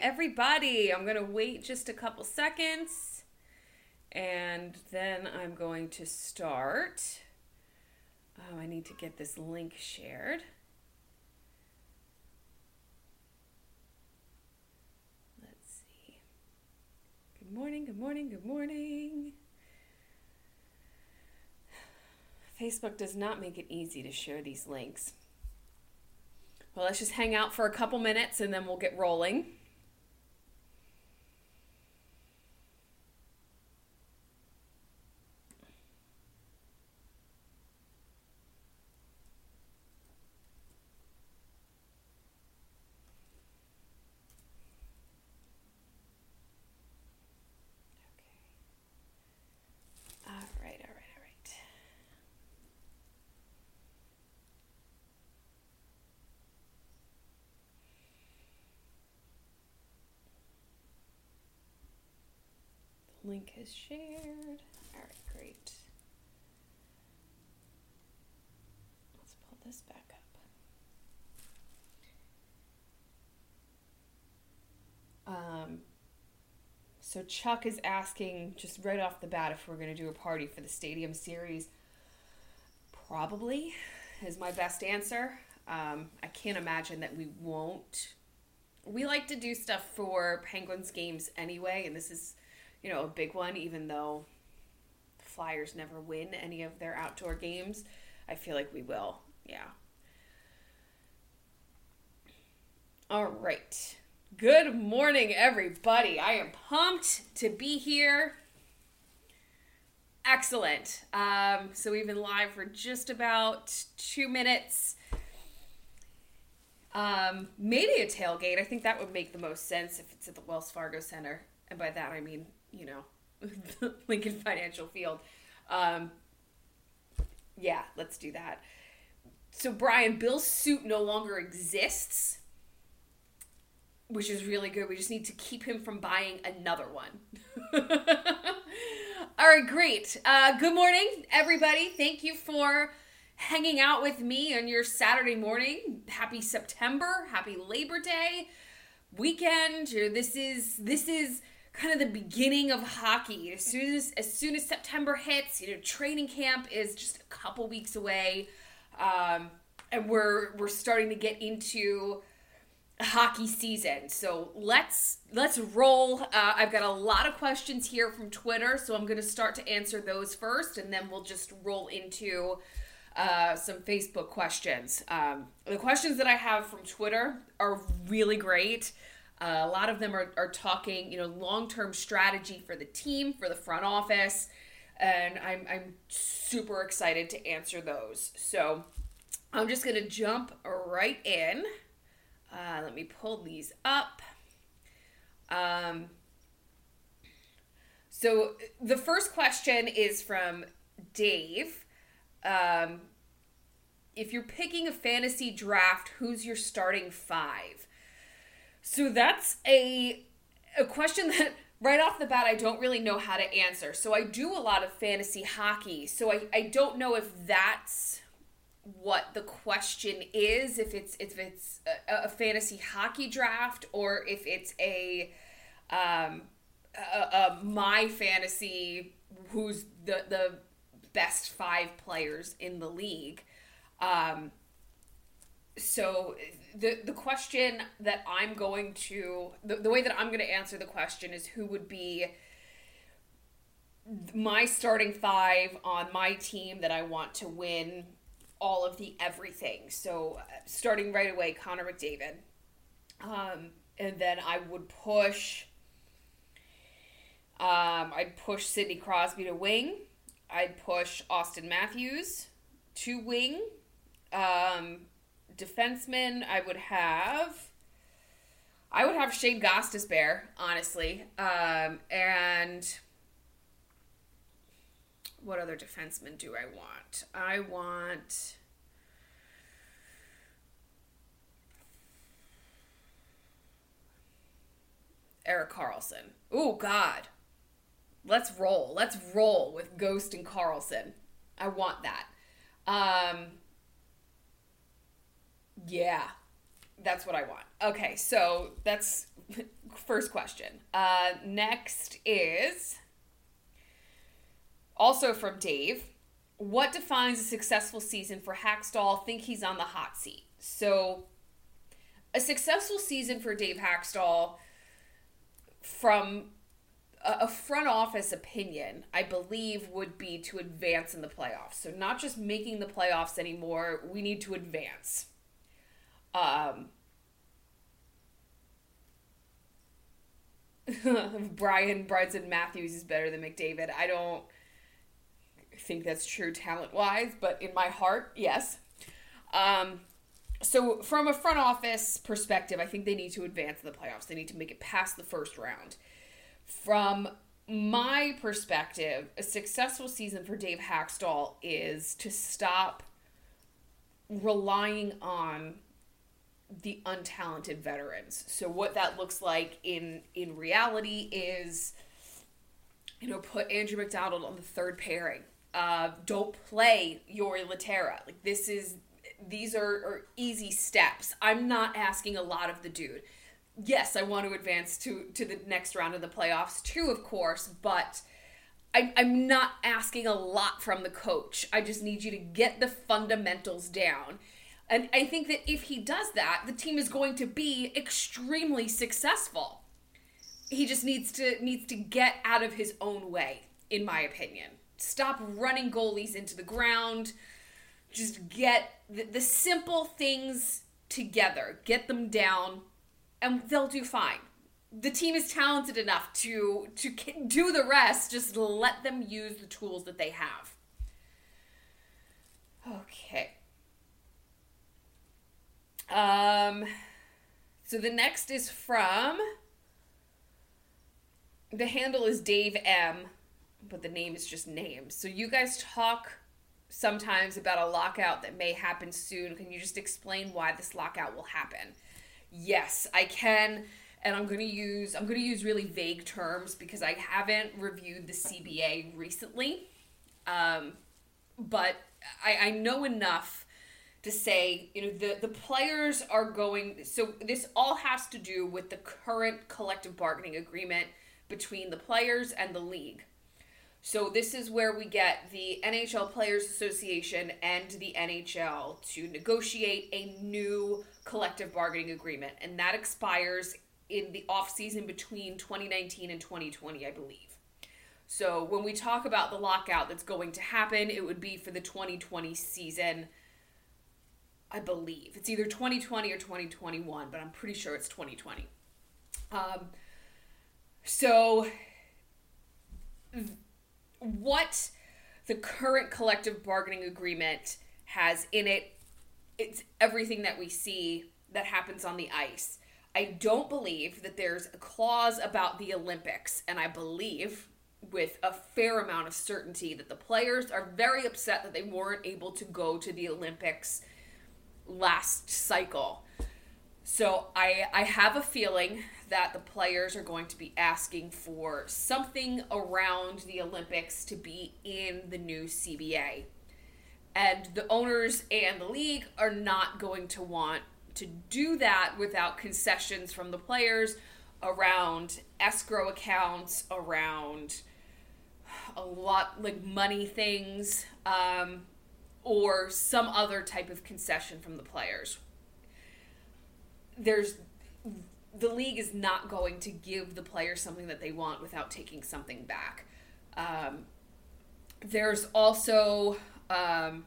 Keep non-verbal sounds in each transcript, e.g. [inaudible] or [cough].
everybody. I'm going to wait just a couple seconds and then I'm going to start. Oh, I need to get this link shared. Let's see. Good morning, good morning, good morning. Facebook does not make it easy to share these links. Well, let's just hang out for a couple minutes and then we'll get rolling. Okay. All right, all right, all right. The link is shared. All right, great. Let's pull this back up. Um, so Chuck is asking just right off the bat if we're going to do a party for the Stadium Series. Probably is my best answer. Um, I can't imagine that we won't. We like to do stuff for Penguins games anyway, and this is, you know, a big one. Even though the Flyers never win any of their outdoor games, I feel like we will. Yeah. All right. Good morning, everybody. I am pumped to be here. Excellent. Um, so we've been live for just about two minutes. Um, maybe a tailgate. I think that would make the most sense if it's at the Wells Fargo Center. And by that, I mean, you know, [laughs] Lincoln Financial Field. Um, yeah, let's do that. So, Brian, Bill's suit no longer exists which is really good. We just need to keep him from buying another one. [laughs] All right, great. Uh, good morning, everybody. Thank you for hanging out with me on your Saturday morning. Happy September. Happy Labor Day weekend. This is this is kind of the beginning of hockey. As soon as as soon as September hits, you know, training camp is just a couple weeks away, um, and we're we're starting to get into hockey season. So let's let's roll. Uh, I've got a lot of questions here from Twitter, so I'm going to start to answer those first, and then we'll just roll into uh, some Facebook questions. Um, the questions that I have from Twitter are really great. Uh, a lot of them are, are talking, you know, long term strategy for the team, for the front office, and I'm I'm super excited to answer those. So I'm just going to jump right in. Uh, let me pull these up. Um, so the first question is from Dave. Um, if you're picking a fantasy draft, who's your starting five? So that's a a question that [laughs] right off the bat I don't really know how to answer. So I do a lot of fantasy hockey. So I, I don't know if that's what the question is if it's if it's a, a fantasy hockey draft or if it's a um a, my fantasy who's the the best five players in the league um so the the question that I'm going to the, the way that I'm going to answer the question is who would be my starting five on my team that I want to win all of the everything. So starting right away, Connor McDavid. Um, and then I would push. Um, I'd push Sidney Crosby to wing. I'd push Auston Matthews to wing. Um, defenseman, I would have. I would have Shane Gostisbehere, honestly. Um, and what other defenseman do I want? I want. Erik Karlsson. Oh, God. Let's roll. Let's roll with Ghost and Karlsson. I want that. Um, yeah, that's what I want. Okay, so that's [laughs] first question. Uh, next is also from Dave. What defines a successful season for Hakstol? Think he's on the hot seat. So, a successful season for Dave Hakstol from a front office opinion, I believe, would be to advance in the playoffs. So not just making the playoffs anymore, we need to advance. Um, [laughs] Brian Brunson Matthews is better than McDavid. I don't think that's true talent wise, but in my heart, yes. Um, so from a front office perspective, I think they need to advance the playoffs. They need to make it past the first round. From my perspective, a successful season for Dave Hakstol is to stop relying on the untalented veterans. So what that looks like in in reality is you know, put Andrew MacDonald on the third pairing. Uh, don't play Jori Lehtera. Like this is these are, are easy steps. I'm not asking a lot of the dude. Yes, I want to advance to to the next round of the playoffs too, of course, but I'm, I'm not asking a lot from the coach. I just need you to get the fundamentals down. And I think that if he does that, the team is going to be extremely successful. He just needs to needs to get out of his own way, in my opinion. Stop running goalies into the ground. Just get the, the simple things together. Get them down and they'll do fine. The team is talented enough to to do the rest. Just let them use the tools that they have. Okay. Um, so the next is from. The handle is Dave M, but the name is just names. So you guys talk sometimes about a lockout that may happen soon. Can you just explain why this lockout will happen? Yes, I can and I'm going to use I'm going to use really vague terms because I haven't reviewed the CBA recently. Um, but I, I know enough to say, you know, the, the players are going, so this all has to do with the current collective bargaining agreement between the players and the league. So this is where we get the NHL Players Association and the NHL to negotiate a new collective bargaining agreement, and that expires in the off season between 2019 and 2020, I believe. So when we talk about the lockout that's going to happen, it would be for the 2020 season I believe. It's either 2020 or 2021, but I'm pretty sure it's 2020. Um, so, what the current collective bargaining agreement has in it, it's everything that we see that happens on the ice. I don't believe that there's a clause about the Olympics, and I believe with a fair amount of certainty that the players are very upset that they weren't able to go to the Olympics last cycle. So I I have a feeling that the players are going to be asking for something around the Olympics to be in the new CBA. And the owners and the league are not going to want to do that without concessions from the players around escrow accounts, around a lot like money things. Um, or some other type of concession from the players. There's the league is not going to give the players something that they want without taking something back. Um, there's also um,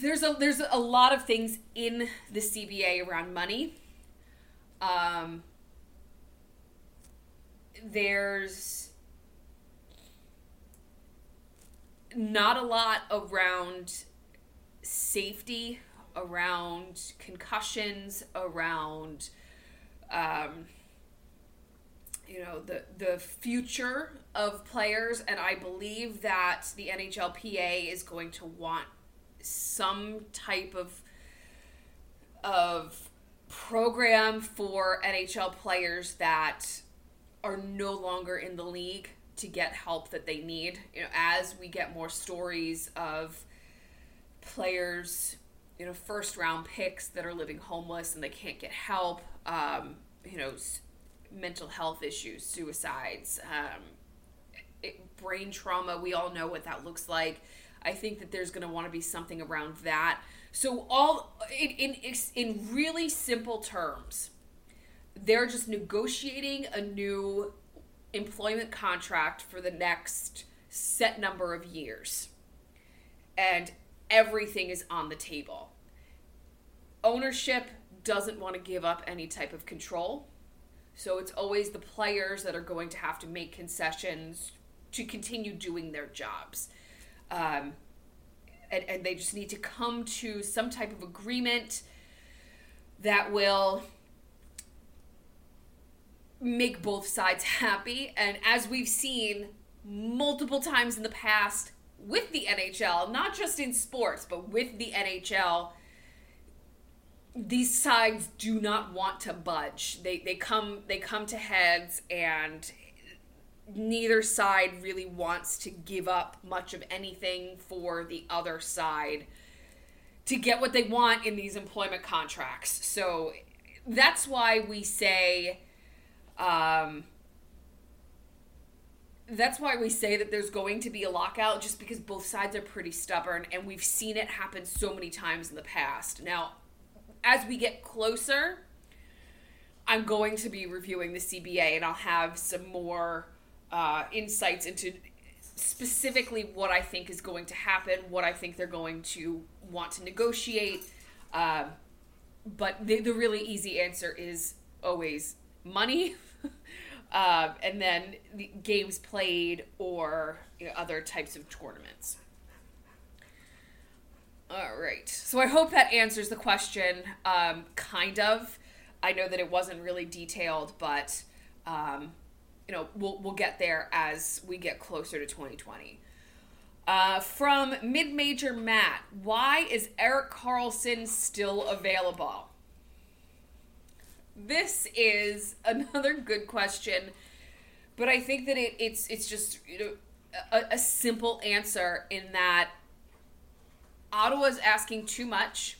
there's a there's a lot of things in the CBA around money. Um, there's not a lot around safety around concussions, around, um, you know, the the future of players, and I believe that the NHLPA is going to want some type of of program for NHL players that are no longer in the league to get help that they need. You know, as we get more stories of players, you know, first round picks that are living homeless and they can't get help, um, you know, s- mental health issues, suicides, um, it, brain trauma, we all know what that looks like. I think that there's going to want to be something around that. So all in in in really simple terms, they're just negotiating a new employment contract for the next set number of years. And everything is on the table. Ownership doesn't want to give up any type of control. So it's always the players that are going to have to make concessions to continue doing their jobs. Um, and, and they just need to come to some type of agreement that will make both sides happy. And as we've seen multiple times in the past with the NHL, not just in sports, but with the NHL, these sides do not want to budge. They they come they come to heads and neither side really wants to give up much of anything for the other side to get what they want in these employment contracts. So that's why we say um, that's why we say that there's going to be a lockout just because both sides are pretty stubborn and we've seen it happen so many times in the past. Now, as we get closer, I'm going to be reviewing the CBA and I'll have some more uh, insights into specifically what I think is going to happen, what I think they're going to want to negotiate. Uh, but the, the really easy answer is always money. [laughs] uh, [laughs] and then the games played or you know, other types of tournaments. All right. So I hope that answers the question, um, kind of. I know that it wasn't really detailed, but um, you know we'll we'll get there as we get closer to 2020. Uh, from mid major Matt, why is Erik Karlsson still available? This is another good question, but I think that it, it's it's just you know a, a simple answer in that Ottawa's asking too much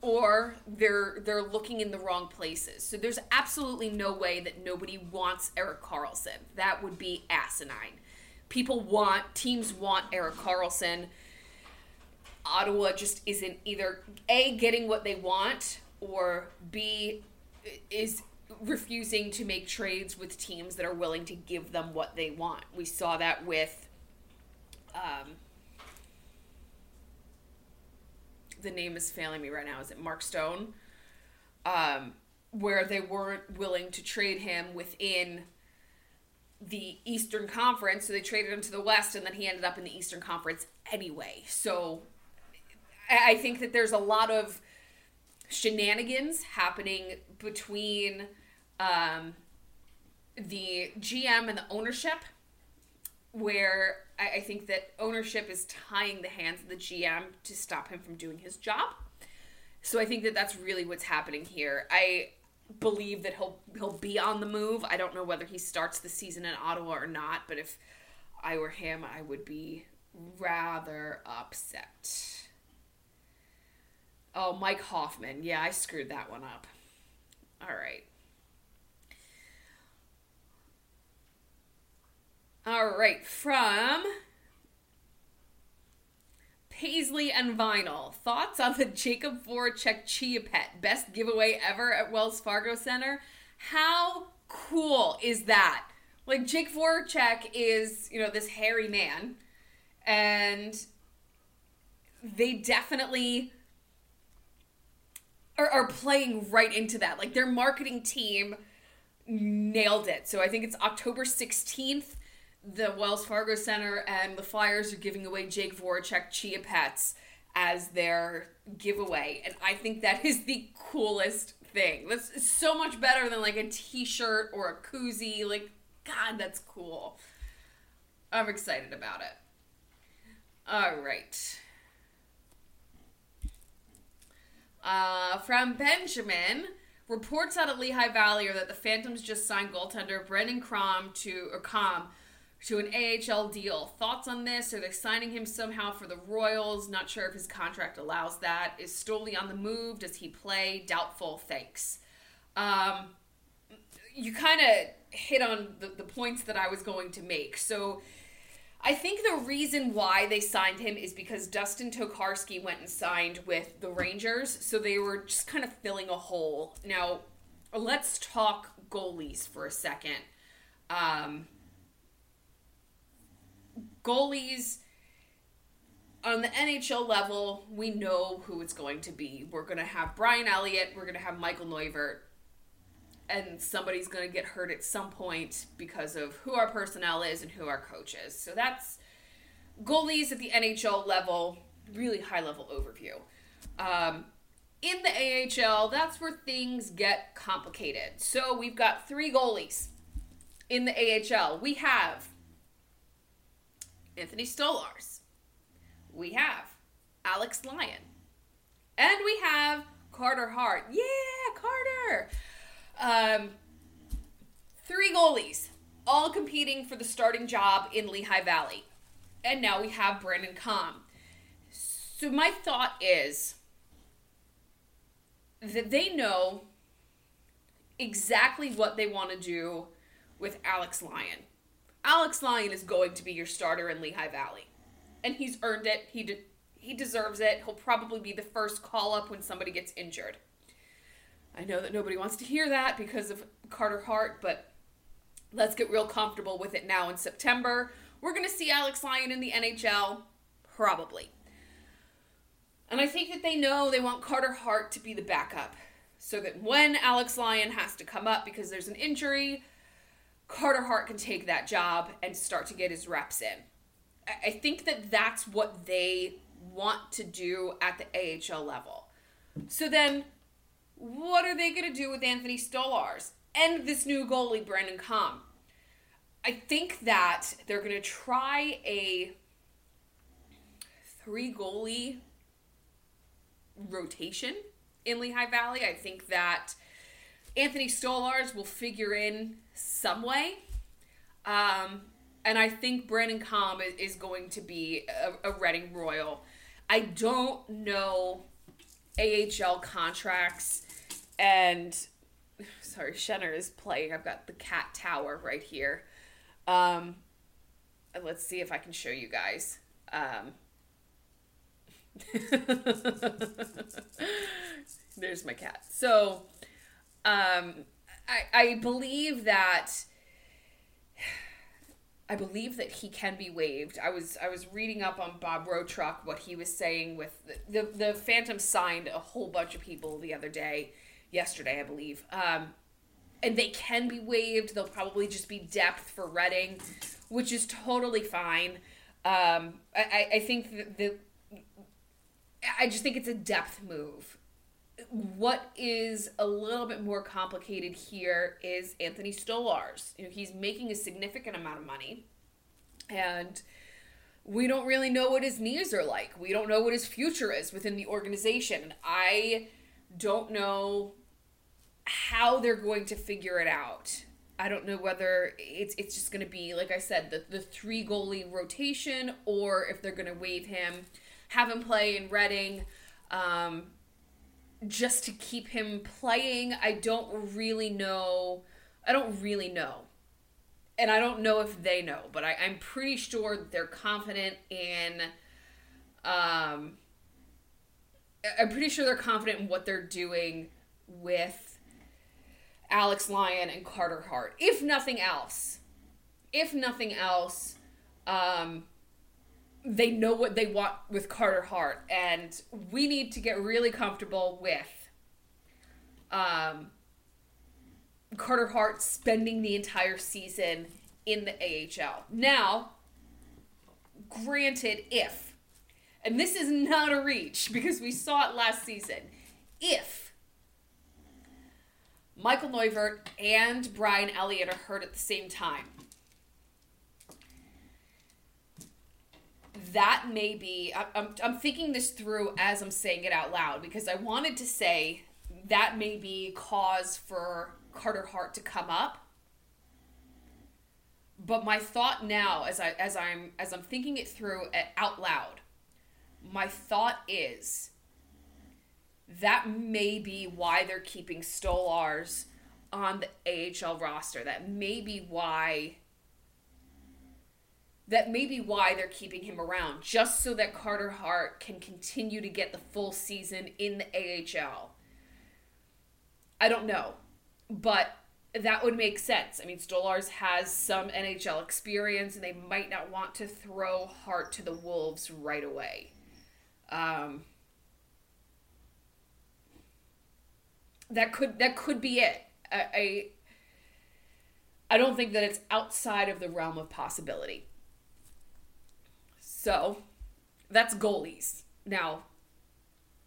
or they're they're looking in the wrong places. So there's absolutely no way that nobody wants Erik Karlsson. That would be asinine. People want teams want Erik Karlsson. Ottawa just isn't either A getting what they want or B is refusing to make trades with teams that are willing to give them what they want. We saw that with um, the name is failing me right now. Is it Mark Stone? Um, where they weren't willing to trade him within the Eastern Conference, so they traded him to the West, and then he ended up in the Eastern Conference anyway. So I I think that there's a lot of shenanigans happening between um, the GM and the ownership, where I, I think that ownership is tying the hands of the GM to stop him from doing his job. So I think that that's really what's happening here. I believe that he'll he'll be on the move. I don't know whether he starts the season in Ottawa or not, but if I were him, I would be rather upset. Oh, Mike Hoffman. Yeah, I screwed that one up. All right. All right, from Paisley and Vinyl. Thoughts on the Jakub Voracek Chia Pet best giveaway ever at Wells Fargo Center? How cool is that? Like Jake Voracek is, you know, this hairy man, and they definitely are, are playing right into that. Like their marketing team nailed it. So I think it's October 16th. The Wells Fargo Center and the Flyers are giving away Jake Voracek Chia Pets as their giveaway, and I think that is the coolest thing. That's so much better than like a T-shirt or a koozie. Like, God, that's cool. I'm excited about it. All right. Uh, from Benjamin, reports out of Lehigh Valley are that the Phantoms just signed goaltender Brendan Crom to or Komm to an AHL deal. Thoughts on this? Are they signing him somehow for the Royals? Not sure if his contract allows that. Is Stoli on the move? Does he play? Doubtful. Thanks. Um, you kind of hit on the, the points that I was going to make. So I think the reason why they signed him is because Dustin Tokarski went and signed with the Rangers, so they were just kind of filling a hole. Now, let's talk goalies for a second. Um, goalies on the NHL level, we know who it's going to be. We're going to have Brian Elliott, we're going to have Michael Neuvirth, and somebody's going to get hurt at some point because of who our personnel is and who our coach is. So that's goalies at the NHL level, really high level overview. Um, in the AHL, that's where things get complicated. So we've got three goalies in the AHL. We have Anthony Stolarz. We have Alex Lyon. And we have Carter Hart. Yeah, Carter. Um, three goalies, all competing for the starting job in Lehigh Valley. And now we have Branden Komm. So my thought is that they know exactly what they want to do with Alex Lyon. Alex Lyon is going to be your starter in Lehigh Valley. And he's earned it. He de- he deserves it. He'll probably be the first call up when somebody gets injured. I know that nobody wants to hear that because of Carter Hart, but let's get real comfortable with it now in September. We're going to see Alex Lyon in the NHL, probably. And I think that they know they want Carter Hart to be the backup so that when Alex Lyon has to come up because there's an injury, Carter Hart can take that job and start to get his reps in. I think that that's what they want to do at the AHL level. So then what are they going to do with Anthony Stolarz and this new goalie, Branden Komm? I think that they're going to try a three goalie rotation in Lehigh Valley. I think that Anthony Stolarz will figure in some way. Um, and I think Branden Komm is going to be a, a Reading Royal. I don't know AHL contracts and [sighs] sorry, Shenner is playing. I've got the cat tower right here. Um, let's see if I can show you guys. Um, [laughs] there's my cat. So, um, I, I believe that [sighs] I believe that he can be waived. I was I was reading up on Bob Rotruck what he was saying with the the, the Phantom signed a whole bunch of people the other day yesterday, I believe. Um, and they can be waived. They'll probably just be depth for Reading, which is totally fine. Um, I, I think that the I just think it's a depth move. What is a little bit more complicated here is Anthony Stolarz. You know, he's making a significant amount of money, and we don't really know what his knees are like. We don't know what his future is within the organization. I don't know how they're going to figure it out. I don't know whether it's it's just going to be like I said the the three goalie rotation or if they're going to waive him, have him play in Reading, um, just to keep him playing. I don't really know. I don't really know, and I don't know if they know, but I, I'm pretty sure they're confident in. Um, I'm pretty sure they're confident in what they're doing with Alex Lyon and Carter Hart. If nothing else, if nothing else, um, they know what they want with Carter Hart, and we need to get really comfortable with um, Carter Hart spending the entire season in the AHL. Now, granted, if and this is not a reach because we saw it last season. If Michael Neuvirth and Brian Elliott are hurt at the same time, that may be. I'm, I'm thinking this through as I'm saying it out loud because I wanted to say that may be cause for Carter Hart to come up. But my thought now, as I as I'm as I'm thinking it through eh, out loud, my thought is that may be why they're keeping Stolarz on the AHL roster. That may be why that may be why they're keeping him around, just so that Carter Hart can continue to get the full season in the AHL. I don't know, but that would make sense. I mean, Stolarz has some NHL experience, and they might not want to throw Hart to the Wolves right away. Um, that could that could be it. I, I I don't think that it's outside of the realm of possibility. So, that's goalies. Now,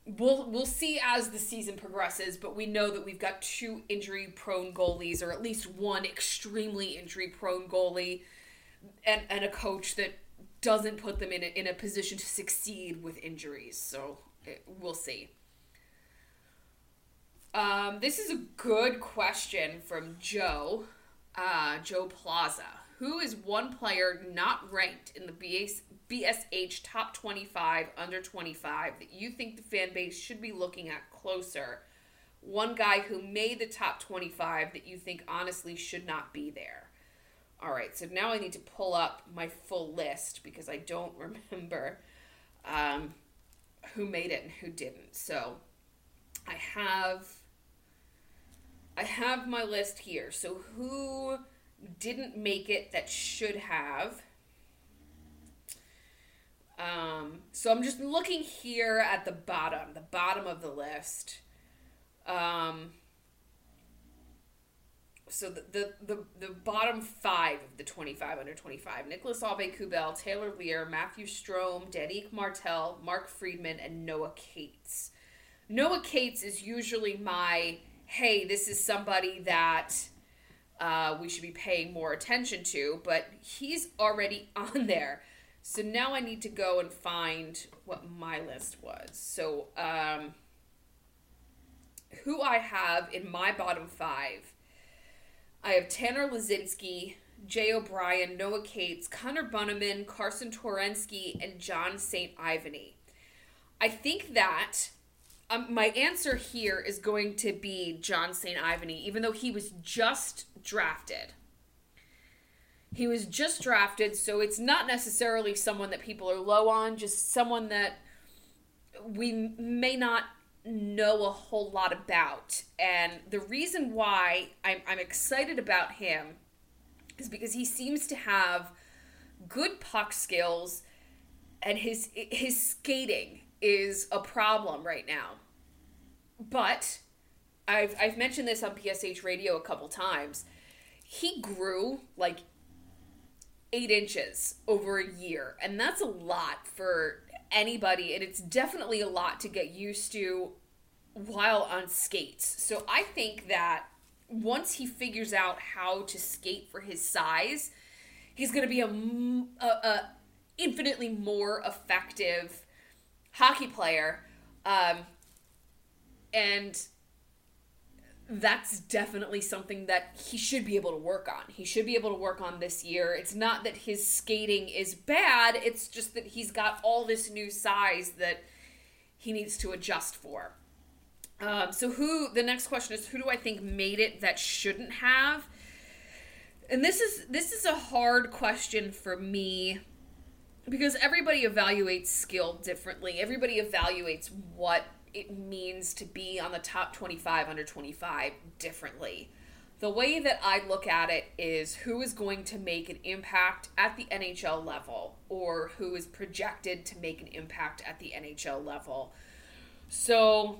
we'll we'll see as the season progresses, but we know that we've got two injury prone goalies, or at least one extremely injury prone goalie, and and a coach that doesn't put them in a, in a position to succeed with injuries. So it, we'll see. Um, this is a good question from Joe, uh, Joe Plaza. Who is one player not ranked in the BS, BSH top 25 under 25 that you think the fan base should be looking at closer? One guy who made the top 25 that you think honestly should not be there. All right, so now I need to pull up my full list because I don't [laughs] remember um, who made it and who didn't. So I have I have my list here. So who didn't make it that should have? Um, so I'm just looking here at the bottom, the bottom of the list. Um, so the, the, the, the bottom five of the 25 under 25 Nicolas Aube-Kubel, Taylor Leier, Matthew Strome, Danick Martel, Mark Friedman, and Noah Cates. Noah Cates is usually my hey, this is somebody that uh, we should be paying more attention to, but he's already [laughs] on there. So now I need to go and find what my list was. So, um, who I have in my bottom five I have Tanner Laczynski, Jay O'Brien, Noah Cates, Connor Bunnaman, Carson Twarynski, and John St. Ivany. I think that um, my answer here is going to be John St. Ivany, even though he was just drafted. He was just drafted, so it's not necessarily someone that people are low on, just someone that we may not know a whole lot about. And the reason why I'm, I'm excited about him is because he seems to have good puck skills and his his skating is a problem right now. But I've I've mentioned this on BSH radio a couple times. He grew like eight inches over a year, and that's a lot for anybody, and it's definitely a lot to get used to while on skates. So I think that once he figures out how to skate for his size, he's going to be a, a, a, infinitely more effective hockey player. Um, and that's definitely something that he should be able to work on. He should be able to work on this year. It's not that his skating is bad, it's just that he's got all this new size that he needs to adjust for. Um, so who the next question is who do I think made it that shouldn't have? And this is this is a hard question for me because everybody evaluates skill differently. Everybody evaluates what it means to be on the top 25 under 25 differently. The way that I look at it is who is going to make an impact at the NHL level or who is projected to make an impact at the NHL level. So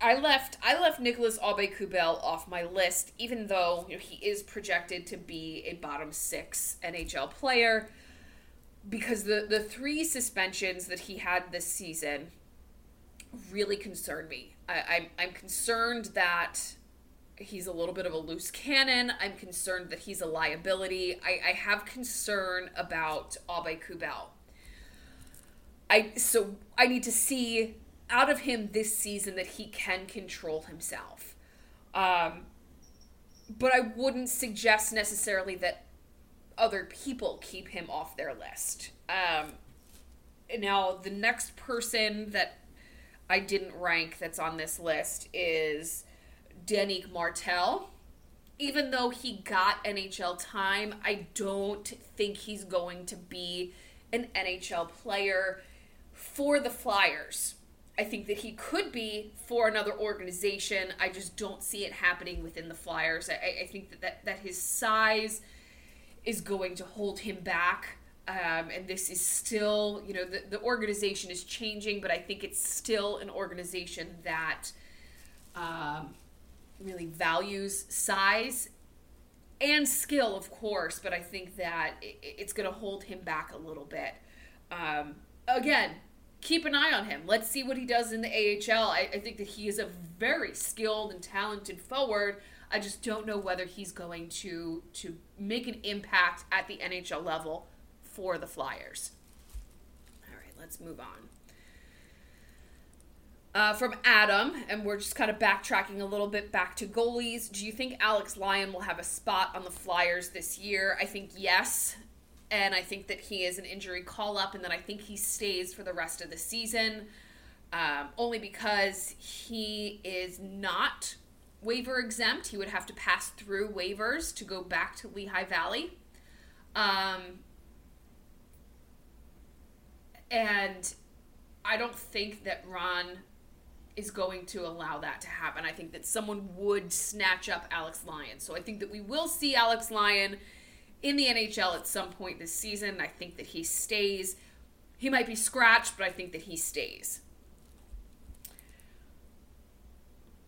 I left I left Nicolas Aube-Kubel off my list, even though you know, he is projected to be a bottom six NHL player. Because the the three suspensions that he had this season really concern me. I, I'm I'm concerned that he's a little bit of a loose cannon. I'm concerned that he's a liability. I, I have concern about Aube-Kubel. I so I need to see out of him this season that he can control himself. Um, but I wouldn't suggest necessarily that other people keep him off their list. Um, now, the next person that I didn't rank that's on this list is Danick Martel. Even though he got NHL time, I don't think he's going to be an NHL player for the Flyers. I think that he could be for another organization. I just don't see it happening within the Flyers. I, I think that, that, that his size is going to hold him back. Um, and this is still, you know, the, the organization is changing, but I think it's still an organization that um, really values size and skill, of course, but I think that it, it's going to hold him back a little bit. Um, again, keep an eye on him. Let's see what he does in the AHL. I, I think that he is a very skilled and talented forward. I just don't know whether he's going to to make an impact at the NHL level for the Flyers. All right, let's move on. Uh, from Adam, and we're just kind of backtracking a little bit back to goalies. Do you think Alex Lyon will have a spot on the Flyers this year? I think yes. And I think that he is an injury call up, and that I think he stays for the rest of the season. Um, only because he is not waiver exempt. He would have to pass through waivers to go back to Lehigh Valley. Um, and I don't think that Ron is going to allow that to happen. I think that someone would snatch up Alex Lyon. So I think that we will see Alex Lyon in the NHL at some point this season. I think that he stays. He might be scratched, but I think that he stays.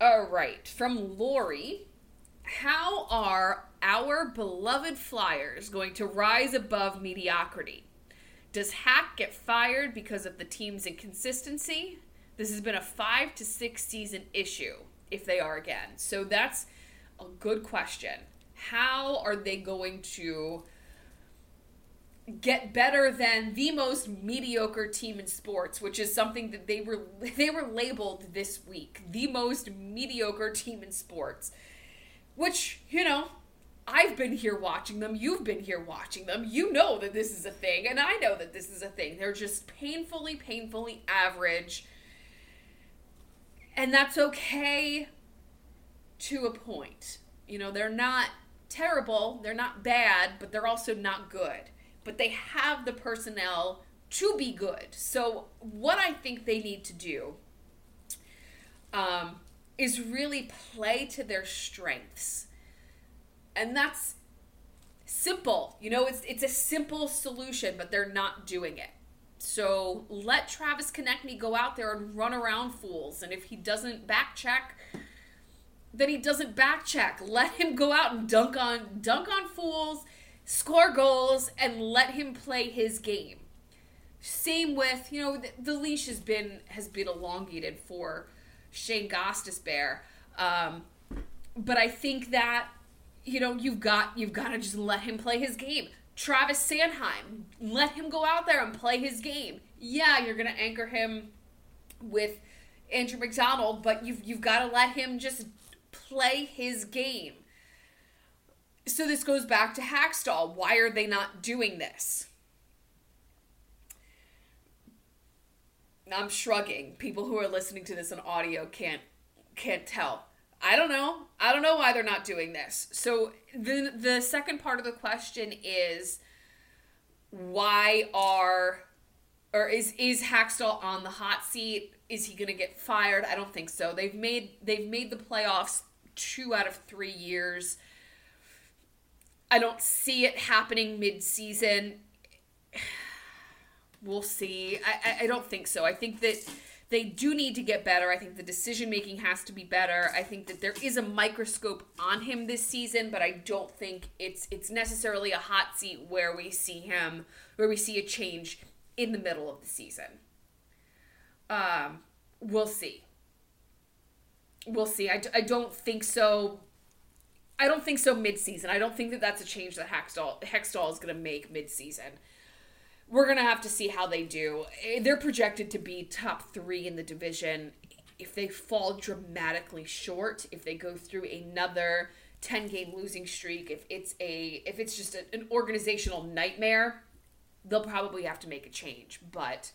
All right, from Lori. How are our beloved Flyers going to rise above mediocrity? Does Hack get fired because of the team's inconsistency? This has been a five to six season issue, if they are again. So that's a good question. How are they going to get better than the most mediocre team in sports, which is something that they were [laughs] they were labeled this week, the most mediocre team in sports. Which, you know, I've been here watching them, you've been here watching them. You know that this is a thing, and I know that this is a thing. They're just painfully painfully average and that's okay to a point. You know, they're not terrible, they're not bad, but they're also not good. But they have the personnel to be good. So, what I think they need to do um, is really play to their strengths. And that's simple. You know, it's it's a simple solution, but they're not doing it. So let Travis Konecny go out there and run around fools. And if he doesn't back check, then he doesn't back check. Let him go out and dunk on dunk on fools, score goals, and let him play his game. Same with you know the, the leash has been has been elongated for Shane Gostisbehere, um, but I think that you know you've got you've got to just let him play his game. Travis Sanheim, let him go out there and play his game. Yeah, you're to anchor him with Andrew MacDonald, but you've you've got to let him just play his game. So this goes back to Hakstol. Why are they not doing this? I'm shrugging. People who are listening to this on audio can't can't tell. I don't know. I don't know why they're not doing this. So the the second part of the question is why are or is is Hakstol on the hot seat? Is he going to get fired? I don't think so. They've made they've made the playoffs 2 out of 3 years. I don't see it happening mid-season. [sighs] We'll see. I, I, I don't think so. I think that they do need to get better. I think the decision making has to be better. I think that there is a microscope on him this season, but I don't think it's it's necessarily a hot seat where we see him where we see a change in the middle of the season. Um, we'll see. We'll see. I, I don't think so. I don't think so mid-season. I don't think that that's a change that Hextall Hextall is going to make mid-season we're gonna have to see how they do. Eh, they're projected to be top three in the division. If they fall dramatically short, if they go through another ten game losing streak, if it's a if it's just a, an organizational nightmare, they'll probably have to make a change. But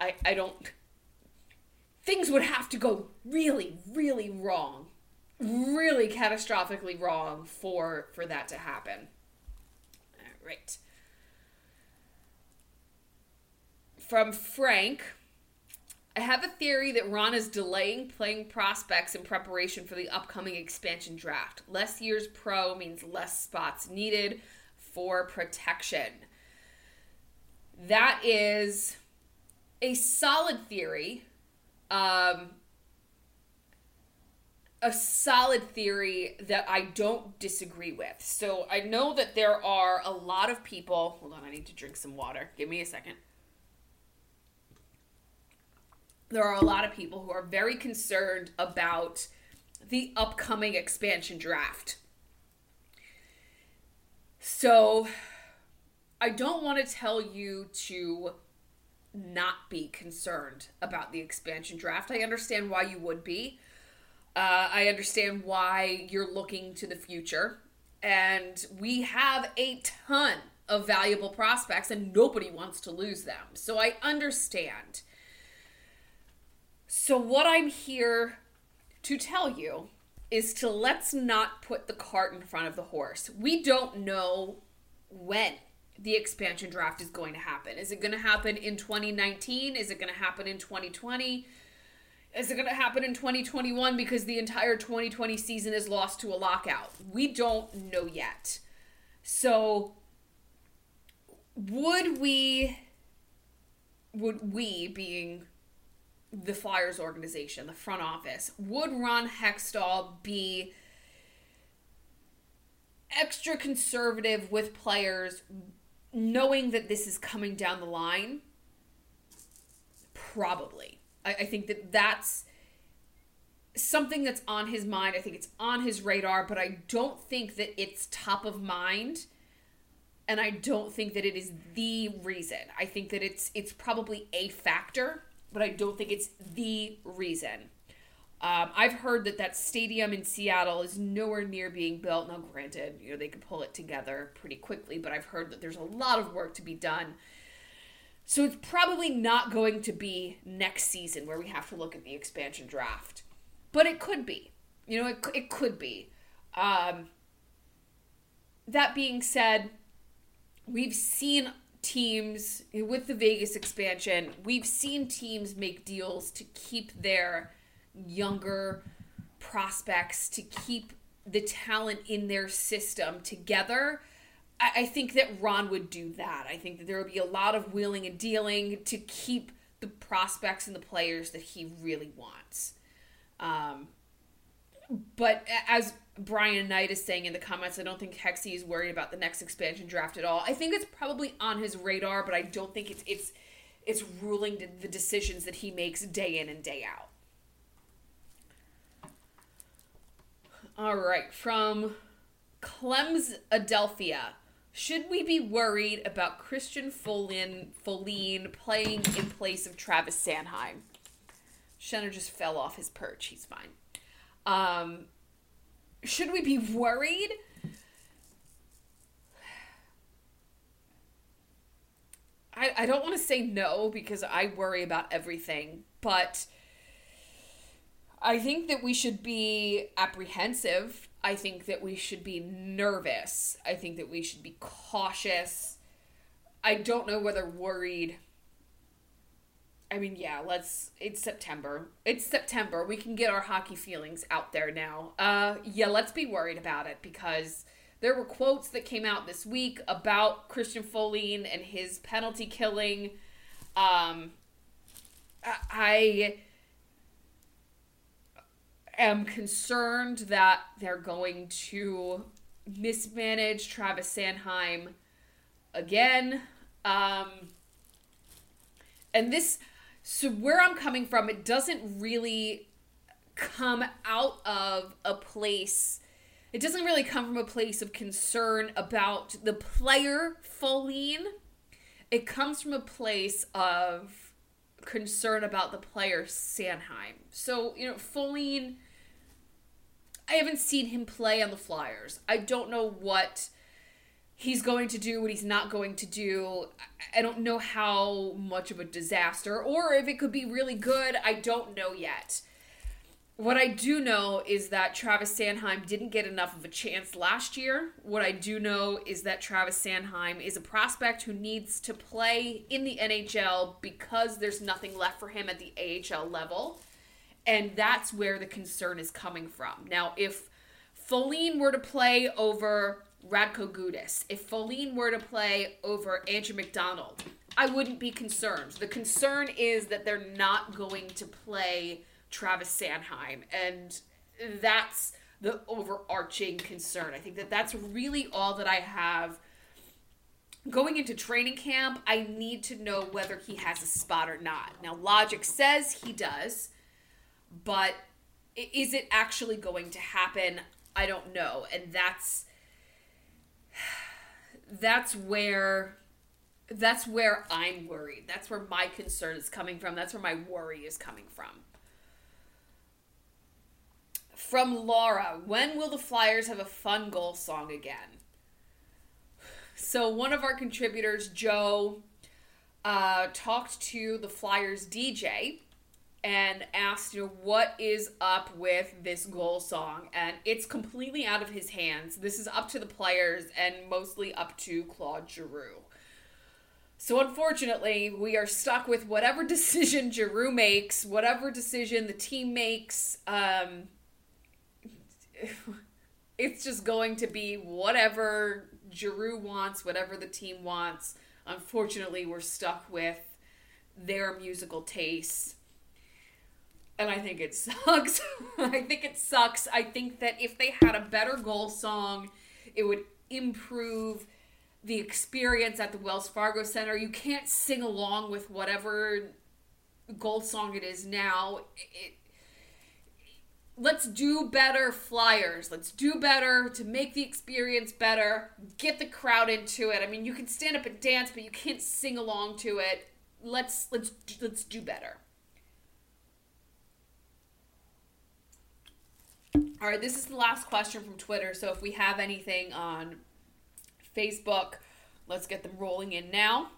I I don't. Things would have to go really really wrong, really catastrophically wrong for for that to happen. All right. from Frank. I have a theory that Ron is delaying playing prospects in preparation for the upcoming expansion draft. Less years pro means less spots needed for protection. That is a solid theory. Um, a solid theory that I don't disagree with. So I know that there are a lot of people. Hold on, I need to drink some water. Give me a second there are a lot of people who are very concerned about the upcoming expansion draft. So, I don't want to tell you to not be concerned about the expansion draft. I understand why you would be. Uh, I understand why you're looking to the future. And we have a ton of valuable prospects, and nobody wants to lose them. So I understand. So, what I'm here to tell you is to let's not put the cart in front of the horse. We don't know when the expansion draft is going to happen. Is it going to happen in 2019? Is it going to happen in 2020? Is it going to happen in 2021 because the entire 2020 season is lost to a lockout? We don't know yet. So, would we, would we being the Flyers organization, the front office, would Ron Hextall be extra conservative with players knowing that this is coming down the line? Probably. I, I think that that's something that's on his mind. I think it's on his radar, but I don't think that it's top of mind and I don't think that it is the reason. I think that it's it's probably a factor but I don't think it's the reason. Um, I've heard that that stadium in Seattle is nowhere near being built. Now, granted, you know they could pull it together pretty quickly, but I've heard that there's a lot of work to be done. So it's probably not going to be next season where we have to look at the expansion draft, but it could be. You know, it it could be. Um, that being said, we've seen teams with the Vegas expansion, we've seen teams make deals to keep their younger prospects, to keep the talent in their system together. I, think that Ron would do that. I think that there would be a lot of wheeling and dealing to keep the prospects and the players that he really wants. Um, but as Brian Knight is saying in the comments, I don't think Hexy is worried about the next expansion draft at all. I think it's probably on his radar, but I don't think it's it's it's ruling the decisions that he makes day in and day out. All right, from Clems Adelphia. Should we be worried about Christian Folin, Folin playing in place of Travis Sanheim? Shenner just fell off his perch. He's fine. Um, should we be worried? I, I don't want to say no because I worry about everything, but I think that we should be apprehensive. I think that we should be nervous. I think that we should be cautious. I don't know whether worried I mean, yeah, let's. It's September. It's September. We can get our hockey feelings out there now. Uh, yeah, let's be worried about it because there were quotes that came out this week about Christian Folin and his penalty killing. Um, I am concerned that they're going to mismanage Travis Sanheim again. Um, and this, so where I'm coming from, it doesn't really come out of a place. It doesn't really come from a place of concern about the player Folin. It comes from a place of concern about the player Sanheim. So, you know, Folin I haven't seen him play on the Flyers. I don't know what he's going to do, what he's not going to do. I don't know how much of a disaster, or if it could be really good. I don't know yet. What I do know is that Travis Sanheim didn't get enough of a chance last year. What I do know is that Travis Sanheim is a prospect who needs to play in the NHL because there's nothing left for him at the AHL level. And that's where the concern is coming from. Now, if Folin were to play over Radko Gudas, if Folin were to play over Andrew MacDonald, I wouldn't be concerned. The concern is that they're not going to play Travis Sanheim. And that's the overarching concern. I think that that's really all that I have. Going into training camp, I need to know whether he has a spot or not. Now, logic says he does but is it actually going to happen? I don't know. And that's that's where that's where I'm worried. That's where my concern is coming from. That's where my worry is coming from. From Laura, when will the Flyers have a fun goal song again? So, one of our contributors, Joe, uh, talked to the Flyers DJ and asked, you know, what is up with this goal song? And it's completely out of his hands. This is up to the players and mostly up to Claude Giroux. So unfortunately, we are stuck with whatever [laughs] decision Giroux makes, whatever decision the team makes. Um, [laughs] it's just going to be whatever Giroux wants, whatever the team wants. Unfortunately, we're stuck with their musical tastes and I think it [laughs] sucks. I think it sucks. I think that if they had a better goal song, it would improve the experience at the Wells Fargo Center. You can't sing along with whatever goal song it is now. It, let's do better flyers. Let's do better to make the experience better. Get the crowd into it. I mean, you can stand up and dance, but you can't sing along to it. Let's let's let's do better. All right, this is the last question from Twitter. So if we have anything on Facebook, let's get them rolling in now.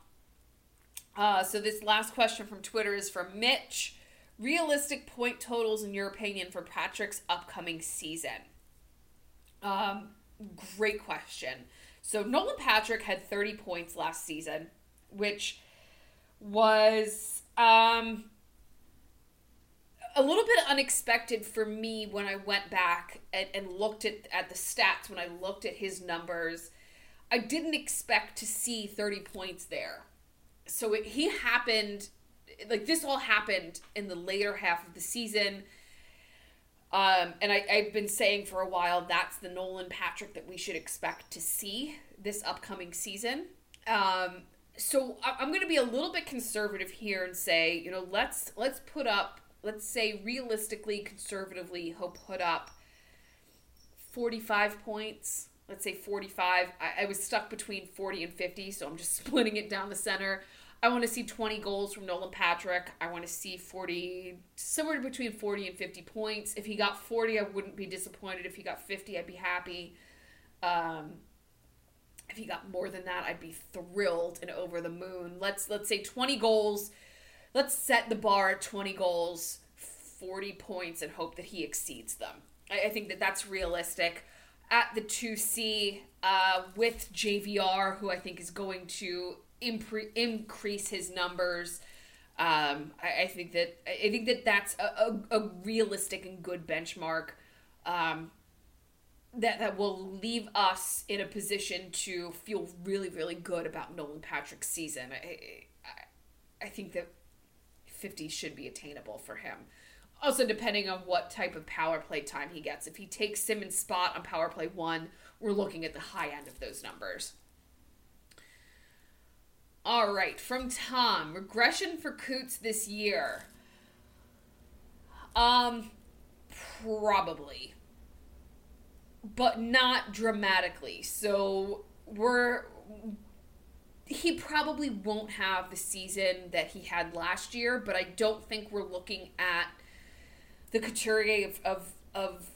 Uh, so this last question from Twitter is from Mitch. Realistic point totals, in your opinion, for Patrick's upcoming season? Um, great question. So Nolan Patrick had 30 points last season, which was um, a little bit unexpected for me when I went back and, and looked at, at the stats, when I looked at his numbers. I didn't expect to see 30 points there. So it, he happened, like this all happened in the later half of the season. Um, and I, I've been saying for a while that's the Nolan Patrick that we should expect to see this upcoming season. Um, so I'm going to be a little bit conservative here and say, you know, let's let's put up let's say realistically, conservatively, he'll put up 45 points. Let's say 45. I, I was stuck between 40 and 50, so I'm just [laughs] splitting it down the center. I want to see 20 goals from Nolan Patrick. I want to see 40, somewhere between 40 and 50 points. If he got 40, I wouldn't be disappointed. If he got 50, I'd be happy. Um, if he got more than that, I'd be thrilled and over the moon. Let's let's say 20 goals let's set the bar at 20 goals, 40 points, and hope that he exceeds them. I, I think that that's realistic. At the 2C, uh, with JVR, who I think is going to impre- increase his numbers. Um, I, I, think that I think that that's a, a, a realistic and good benchmark. Um, that that will leave us in a position to feel really really good about Nolan Patrick's season. I, I, I think that 50 should be attainable for him. Also, depending on what type of power play time he gets. If he takes Simmonds' spot on power play one, we're looking at the high end of those numbers. All right, from Tom, regression for Coots this year. Um, probably, but not dramatically. So we're he probably won't have the season that he had last year, but I don't think we're looking at the Couturier of, of, of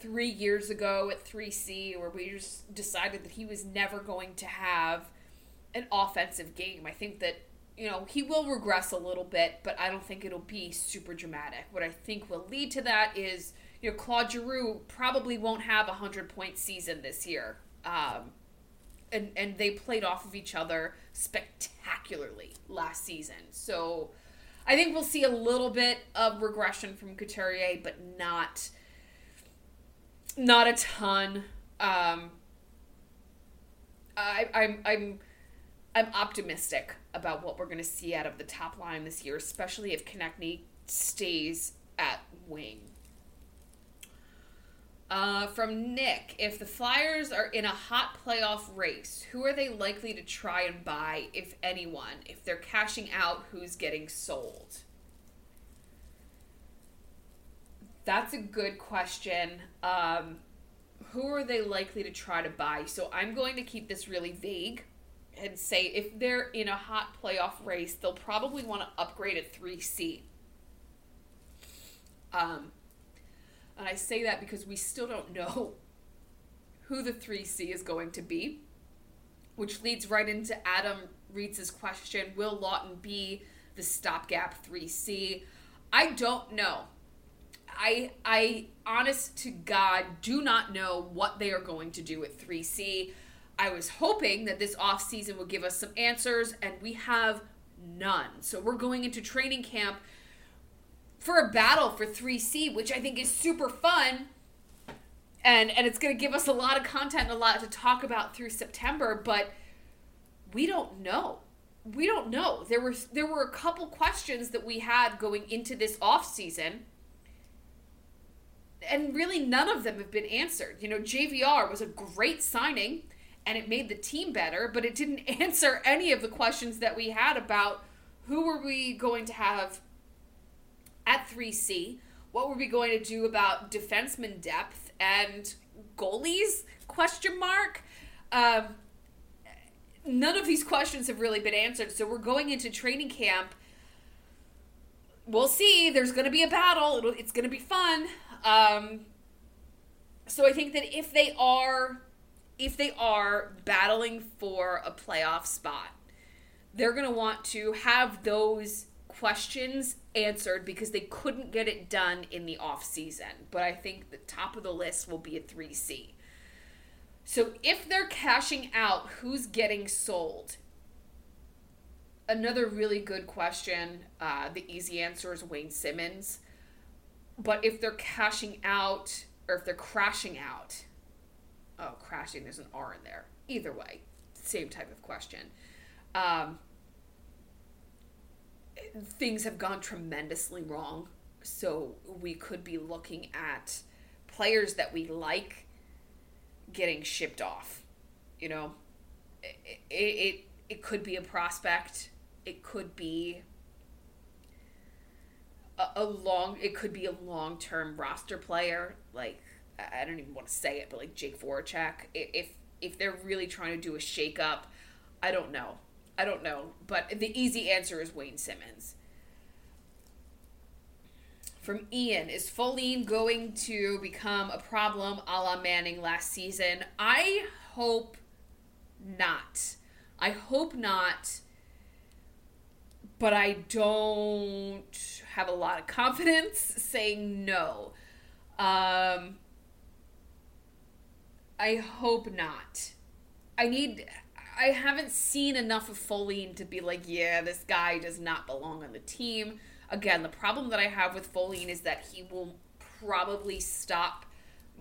three years ago at 3C, where we just decided that he was never going to have an offensive game. I think that, you know, he will regress a little bit, but I don't think it'll be super dramatic. What I think will lead to that is, you know, Claude Giroux probably won't have a 100 point season this year. Um, and, and they played off of each other spectacularly last season. So I think we'll see a little bit of regression from Couturier, but not not a ton. Um, I, I'm I'm I'm optimistic about what we're going to see out of the top line this year, especially if Konecny stays at wing. Uh, from Nick, if the Flyers are in a hot playoff race, who are they likely to try and buy, if anyone? If they're cashing out, who's getting sold? That's a good question. Um, who are they likely to try to buy? So I'm going to keep this really vague and say if they're in a hot playoff race, they'll probably want to upgrade a 3C. Um, and I say that because we still don't know [laughs] who the 3C is going to be, which leads right into Adam Reeds' question Will Laughton be the stopgap 3C? I don't know. I I honest to God do not know what they are going to do at 3C. I was hoping that this off season would give us some answers and we have none. So we're going into training camp for a battle for 3C, which I think is super fun. And and it's going to give us a lot of content and a lot to talk about through September, but we don't know. We don't know. There were there were a couple questions that we had going into this off season. And really none of them have been answered. You know, JVR was a great signing and it made the team better, but it didn't [laughs] answer any of the questions that we had about who were we going to have at 3C. What were we going to do about defenseman depth and goalies? Question mark. Um, none of these questions have really been answered. So we're going into training camp. We'll see. There's going to be a battle. It'll, it's going to be fun. Um, so I think that if they are, if they are battling for a playoff spot, they're going to want to have those questions answered because they couldn't get it done in the off season. But I think the top of the list will be a 3C. So if they're cashing out, who's getting sold? Another really good question. Uh, the easy answer is Wayne Simmonds. But if they're cashing out or if they're crashing out, oh, crashing, there's an R in there. Either way, same type of question. Um, things have gone tremendously wrong. So we could be looking at players that we like getting shipped off. You know, it, it, it could be a prospect. It could be a, long. It could be a long term roster player. Like I don't even want to say it, but like Jake Voracek. If if they're really trying to do a shake up, I don't know. I don't know, but the easy answer is Wayne Simmonds. From Ian, is Folin going to become a problem a la Manning last season? I hope not. I hope not, but I don't have a lot of [laughs] confidence saying no. Um, I hope not. I need I haven't seen enough of Folin to be like, yeah, this guy does not belong on the team. Again, the problem that I have with Folin is that he will probably stop.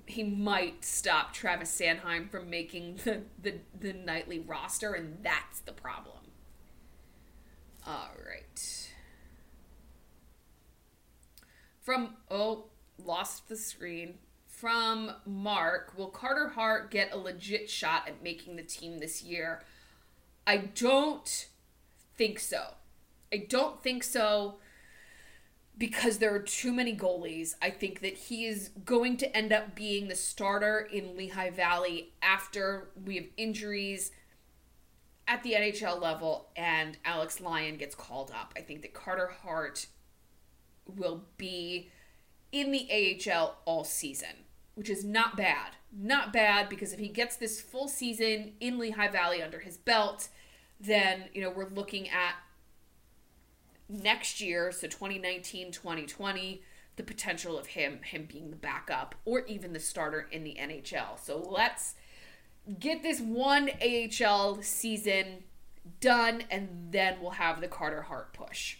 He might stop Travis Sanheim from making [laughs] the, the, the nightly roster, and that's the problem. All right. from oh, lost the screen. From Mark, will Carter Hart get a legit shot at making the team this year? I don't think so. I don't think so because there are too many goalies. I think that he is going to end up being the starter in Lehigh Valley after we have injuries at the NHL level and Alex Lyon gets called up. I think that Carter Hart will be in the AHL all season, which is not bad. Not bad because if he gets this full season in Lehigh Valley under his belt, then, you know, we're looking at next year, so 2019, 2020, the potential of him him being the backup or even the starter in the NHL. So let's get this one AHL season done and then we'll have the Carter Hart push.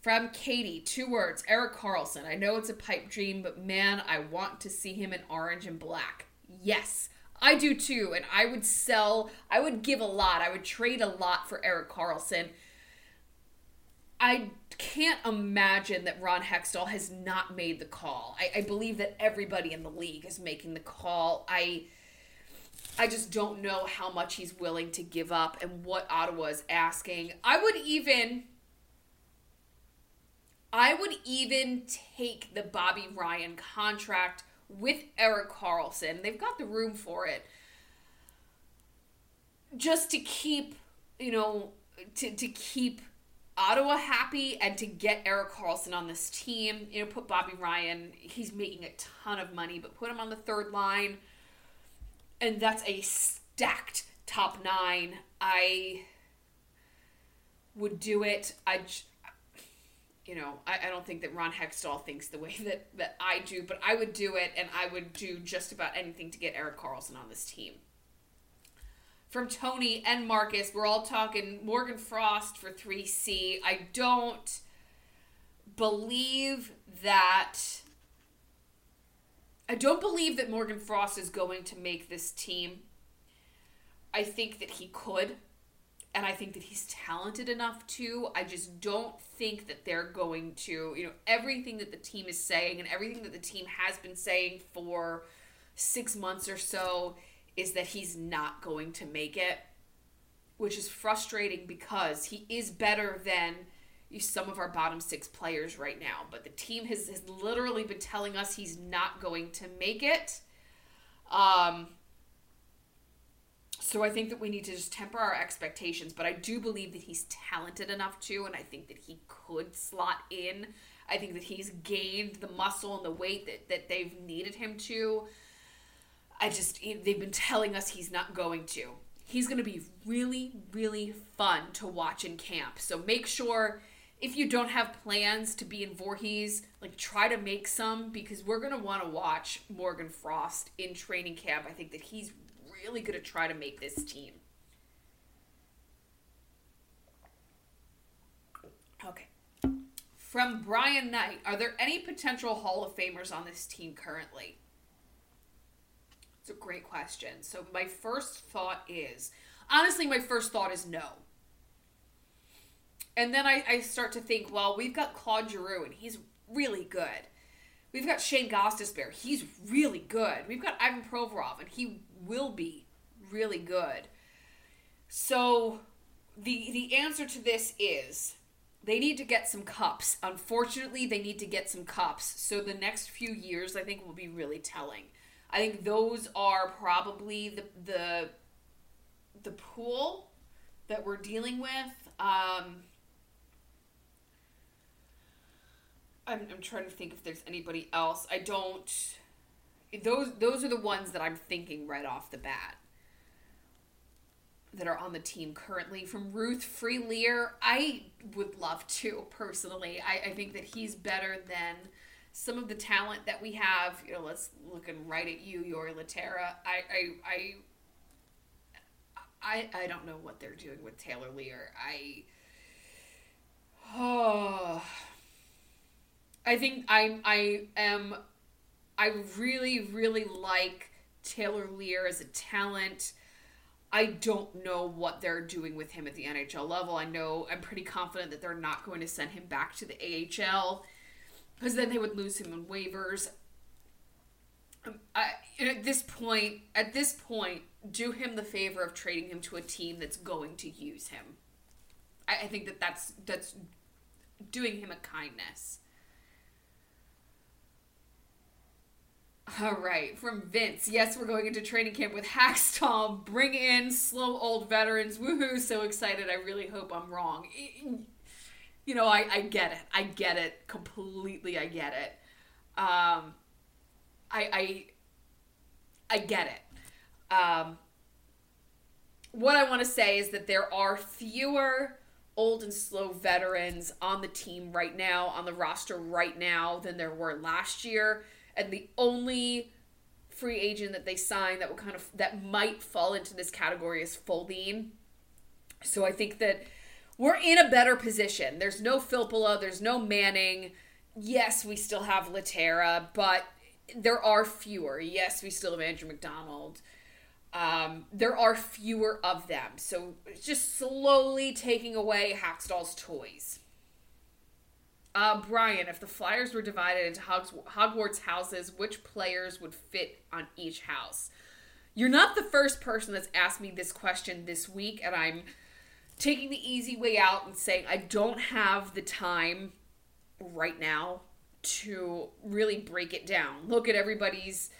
From Katie, two words Erik Karlsson. I know it's a pipe dream, but man, I want to see him in orange and black. Yes, I do too. And I would sell, I would give a lot, I would trade a lot for Erik Karlsson. I can't imagine that Ron Hextall has not made the call. I, I believe that everybody in the league is making the call. I. I just don't know how much he's willing to give up and what Ottawa is asking. I would even I would even take the Bobby Ryan contract with Erik Karlsson. They've got the room for it. Just to keep, you know, to, to keep Ottawa happy and to get Erik Karlsson on this team. You know, put Bobby Ryan, he's making a ton of money, but put him on the third line. And that's a stacked top nine. I would do it. I you know, I, I don't think that Ron Hextall thinks the way that, that I do, but I would do it and I would do just about anything to get Erik Karlsson on this team. From Tony and Marcus, we're all talking Morgan Frost for 3C. I don't believe that. I don't believe that Morgan Frost is going to make this team. I think that he could and I think that he's talented enough to. I just don't think that they're going to, you know, everything that the team is saying and everything that the team has been saying for six months or so is that he's not going to make it, which is frustrating because he is better than some of our bottom six players right now. But the team has, has literally been telling us he's not going to make it. Um, so I think that we need to just temper our expectations, but I do believe that he's talented enough to, and I think that he could slot in. I think that he's gained the muscle and the weight that, that they've needed him to. I just, they've been telling us he's not going to. He's going to be really, really fun to watch in camp. So make sure if you don't have plans to be in Voorhees, like try to make some because we're going to want to watch Morgan Frost in training camp. I think that he's really going to try to make this team. Okay. From Brian Knight, are there any potential Hall of Famers on this team currently? It's a great question. So, my first thought is honestly, my first thought is no. And then I, I start to think, well, we've got Claude Giroux, and he's really good. We've got Shane Gostisbehere. He's really good. We've got Ivan Provorov, and he will be really good. So the the answer to this is they need to get some cups. Unfortunately, they need to get some cups. So the next few years I think will be really telling. I think those are probably the the the pool that we're dealing with. Um, I'm, I'm trying to think if there's anybody else. I don't. Those those are the ones that I'm thinking right off the bat that are on the team currently. From Ruth Freelier, I would love to personally. I, I think that he's better than some of the talent that we have. You know, let's looking right at you, Jori Lehtera. I I I I, don't know what they're doing with Taylor Leier. I oh [sighs] I think I I am I really really like Taylor Leier as a talent. I don't know what they're doing with him at the NHL level. I know I'm pretty confident that they're not going to send him back to the AHL because then they would lose him on waivers. Um, I, at this point, at this point, do him the favor of trading him to a team that's going to use him. I, I think that that's that's doing him a kindness. All right, from Vince. Yes, we're going into training camp with Hakstol. Bring in slow old veterans. Woohoo! So excited. I really hope I'm wrong. You know, I, I get it. I get it completely. I get it. Um, I I I get it. Um, what I want to say is that there are fewer old and slow veterans on the team right now, on the roster right now, than there were last year and the only free agent that they signed that would kind of that might fall into this category is Folin. So I think that we're in a better position. There's no Filppula, there's no Manning. Yes, we still have Lehtera, but there are fewer. Yes, we still have Andrew MacDonald. Um, there are fewer of them. So just slowly taking away Hakstol's toys. Uh, Brian, if the Flyers were divided into Hogwarts houses, which players would fit on each house? You're not the first person that's asked me this question this week, and I'm taking the easy way out and saying I don't have the time right now to really break it down. Look at everybody's,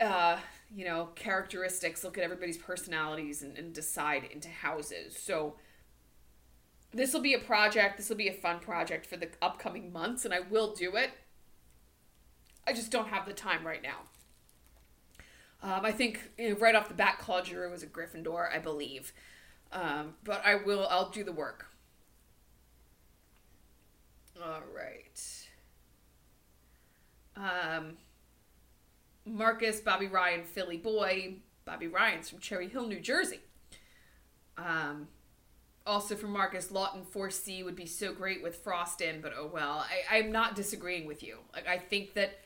uh, you know, characteristics, look at everybody's personalities, and, and decide into houses. So, this will be a project. This will be a fun project for the upcoming months, and I will do it. I just don't have the time right now. Um, I think you know, right off the bat, Claude Giroux was a Gryffindor, I believe. Um, but I will. I'll do the work. All right. Um, Marcus, Bobby Ryan, Philly boy. Bobby Ryan's from Cherry Hill, New Jersey. Um, also from Marcus Laughton, 4C would be so great with Frost in, but oh well. I, I'm not disagreeing with you. Like I think that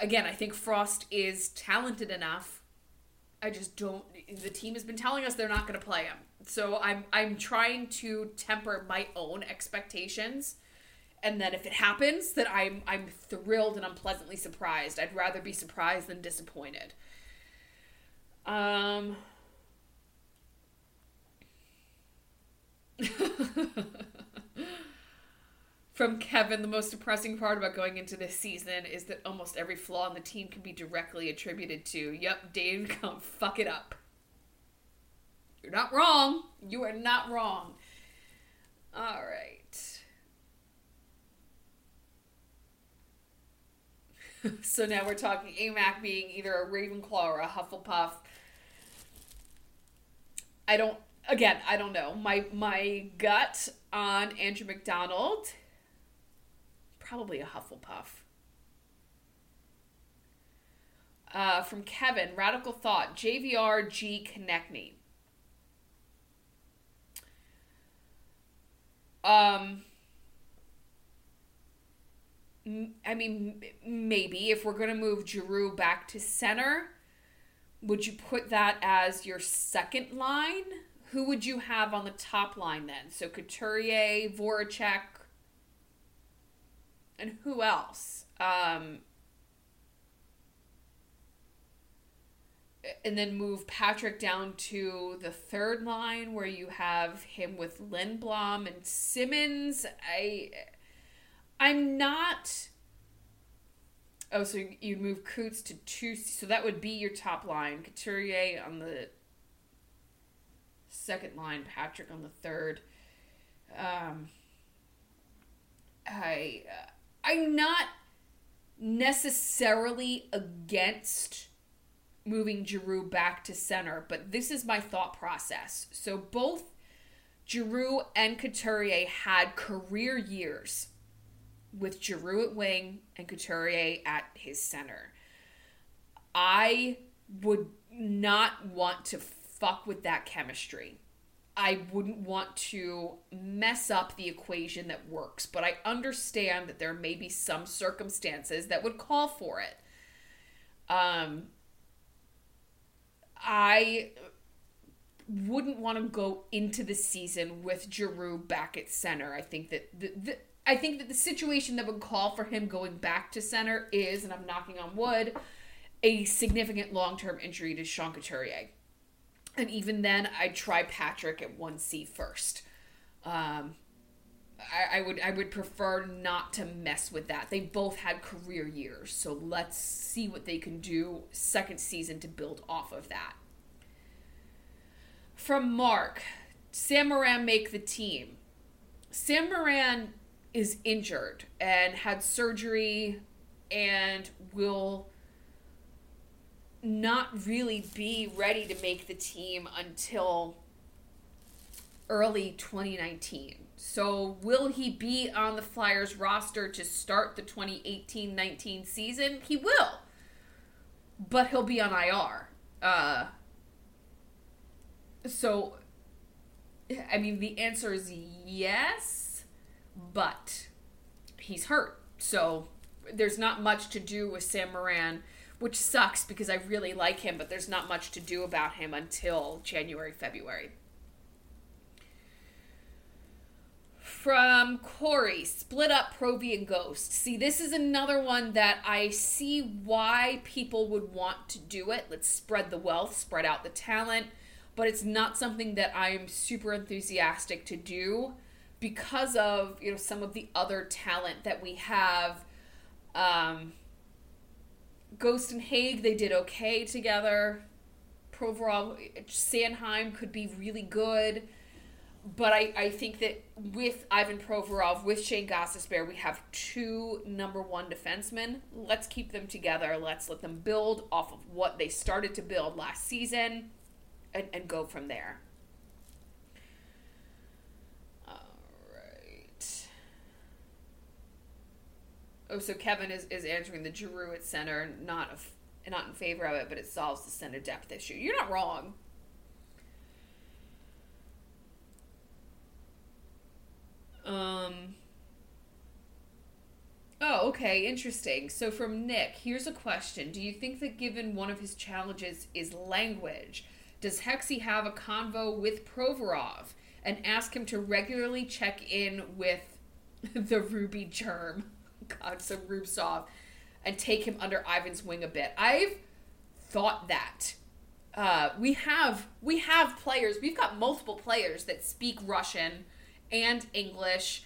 again, I think Frost is talented enough. I just don't the team has been telling us they're not gonna play him. So I'm I'm trying to temper my own expectations. And then if it happens, that I'm I'm thrilled and I'm pleasantly surprised. I'd rather be surprised than disappointed. Um From Kevin, the most depressing part about going into this season is that almost every flaw in the team can be directly attributed to, yep, Dave, [laughs] come fuck it up. You're not wrong. You are not wrong. All right. [laughs] so now we're talking AMAC being either a Ravenclaw or a Hufflepuff. I don't again, I don't know. My my gut on Andrew MacDonald, probably a Hufflepuff. Uh, from Kevin, Radical Thought, JVR G Konecny. Um, I mean, maybe if we're going to move Giroux back to center, would you put that as your second line? Who would you have on the top line then? So Couturier, Voracek, and who else? Um, and then move Patrick down to the third line where you have him with Lindblom and Simmonds. I I'm not Oh, so you'd move Coots to two so that would be your top line. Couturier on the second line, Patrick on the third. Um, I uh, I'm not necessarily against moving Giroux back to center, but this is my thought process. So both Giroux and Couturier had career years with Giroux at wing and Couturier at his center. I would not want to fuck with that chemistry. I wouldn't want to mess up the equation that works, but I understand that there may be some circumstances that would call for it. Um, I wouldn't want to go into the season with Giroux back at center. I think that the, the I think that the situation that would call for him going back to center is, and I'm knocking on wood, a significant long term injury to Sean Couturier. And even then, I'd try Patrick at 1C first. Um, I, I would I would prefer not to mess with that. They both had career years, so let's see what they can do second season to build off of that. From Mark, Sam Morin make the team. Sam Morin is injured and had surgery and will not really be ready to make the team until early 2019. So, will he be on the Flyers roster to start the 2018 19 season? He will. But he'll be on IR. Uh, so, I mean, the answer is yes, but he's hurt. So, there's not much to do with Sam Morin, which sucks because I really like him, but there's not much to do about him until January, February. From Corey, split up Provy and Ghost. See, this is another one that I see why people would want to do it. Let's spread the wealth, spread out the talent, but it's not something that I'm super enthusiastic to do because of you know some of the other talent that we have. Um, Ghost and Hague, they did okay together. Provorov, Sanheim could be really good but I, I think that with Ivan Provorov, with Shane Gostisbehere, we have two number one defensemen. Let's keep them together. Let's let them build off of what they started to build last season and, and go from there. All right. Oh, so Kevin is, is answering the Giroux at center, not, a, not in favor of it, but it solves the center depth issue. You're not wrong. Um. Oh, okay, interesting. So from Nick, here's a question. Do you think that given one of his challenges is language, does Hexy have a convo with Provorov and ask him to regularly check in with [laughs] the Ruby germ? God, so Rubtsov, and take him under Ivan's wing a bit. I've thought that. Uh, we have we have players. We've got multiple players that speak Russian and English.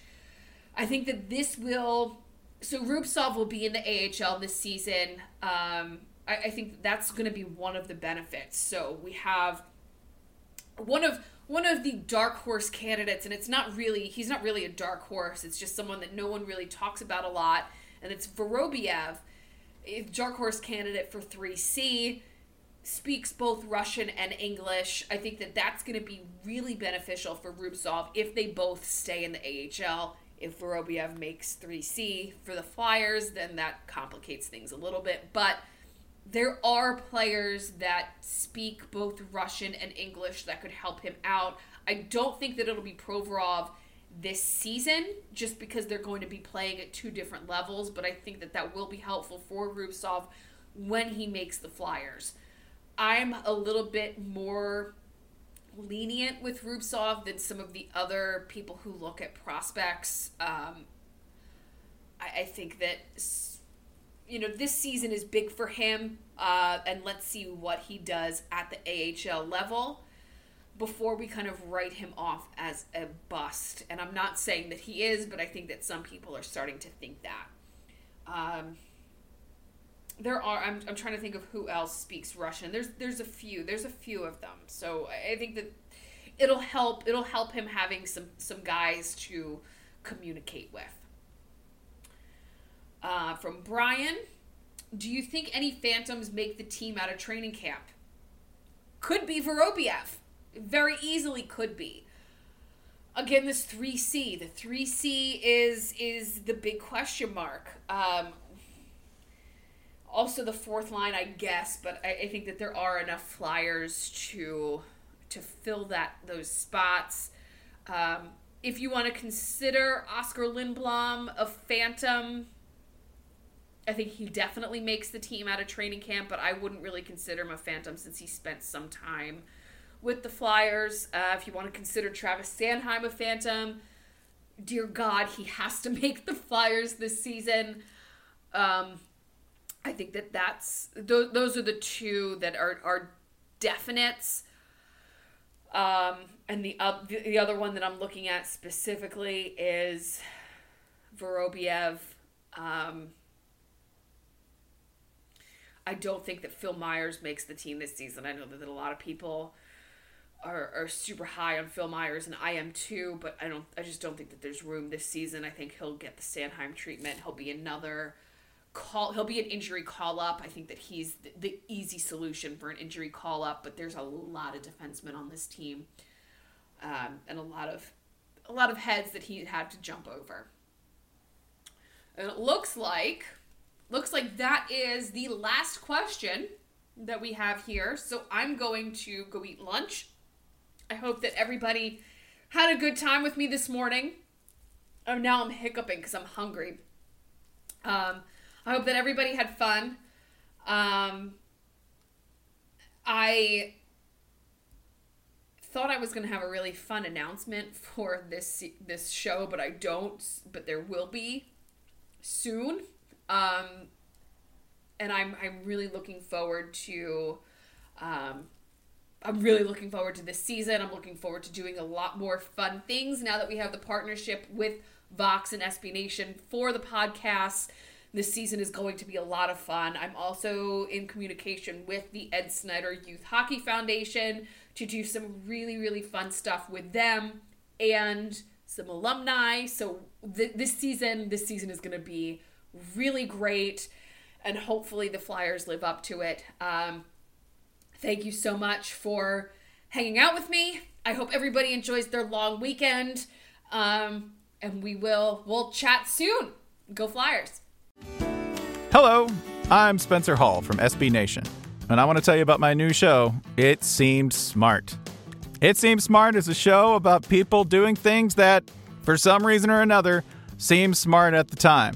I think that this will. So Rubtsov will be in the AHL this season. Um, I, I think that's going to be one of the benefits. So we have one of one of the dark horse candidates, and it's not really he's not really a dark horse. It's just someone that no one really talks about a lot, and it's Vorobiev, dark horse candidate for three C speaks both Russian and English. I think that that's going to be really beneficial for Rubtsov if they both stay in the AHL. If Vorobiev makes 3C for the Flyers, then that complicates things a little bit. But there are players that speak both Russian and English that could help him out. I don't think that it'll be Provorov this season just because they're going to be playing at two different levels, but I think that that will be helpful for Rubtsov when he makes the Flyers. I'm a little bit more lenient with Rubtsov than some of the other people who look at prospects. Um, I, I, think that you know this season is big for him, uh, and let's see what he does at the AHL level before we kind of write him off as a bust. And I'm not saying that he is, but I think that some people are starting to think that. Um, there are I'm, I'm trying to think of who else speaks Russian. There's there's a few. There's a few of them. So I think that it'll help it'll help him having some some guys to communicate with. Uh, from Brian, do you think any phantoms make the team out of training camp? Could be Vorobiev. Very easily could be. Again, this 3C. The 3C is is the big question mark. Um, also the fourth line, I guess, but I, I, think that there are enough flyers to to fill that those spots. Um, if you want to consider Oscar Lindblom a phantom, I think he definitely makes the team out of training camp, but I wouldn't really consider him a phantom since he spent some time with the Flyers. Uh, if you want to consider Travis Sanheim a phantom, dear God, he has to [laughs] make the Flyers this season. Um, I think that that's those, those are the two that are are definites. Um, and the uh, the other one that I'm looking at specifically is Vorobiev. Um, I don't think that Phil Myers makes the team this season. I know that a lot of people are, are super high on Phil Myers, and I am too. But I don't. I just don't think that there's room this season. I think he'll get the Sanheim treatment. He'll be another call. He'll be an injury call up. I think that he's the, the easy solution for an injury call up. But there's a lot of defensemen on this team, um, and a lot of a lot of heads that he had to jump over. And it looks like looks like that is the last question that we have here. So I'm going to go eat lunch. I hope that everybody had a good time with me this morning. Oh, now I'm hiccuping because I'm hungry. Um, I hope that everybody had fun. Um, I thought I was going to have a really fun announcement for this this show, but I don't. But there will be soon. Um, and I'm I'm really looking forward to um, I'm really looking forward to this season. I'm looking forward to doing a lot more fun things now that we have the partnership with Vox and SB Nation for the podcast. This season is going to be a lot of fun. I'm also in communication with the Ed Snider Youth Hockey Foundation to do some really, really fun stuff with them and some alumni. So th- this season, this season is going to be really great, and hopefully the Flyers live up to it. Um, thank you so much for hanging out with me. I hope everybody enjoys their long weekend, um, and we will we'll chat soon. Go Flyers! Hello, I'm Spencer Hall from SB Nation, and I want to tell you about my new show. It seemed smart. It Seems Smart is a show about people doing things that, for some reason or another, seem smart at the time.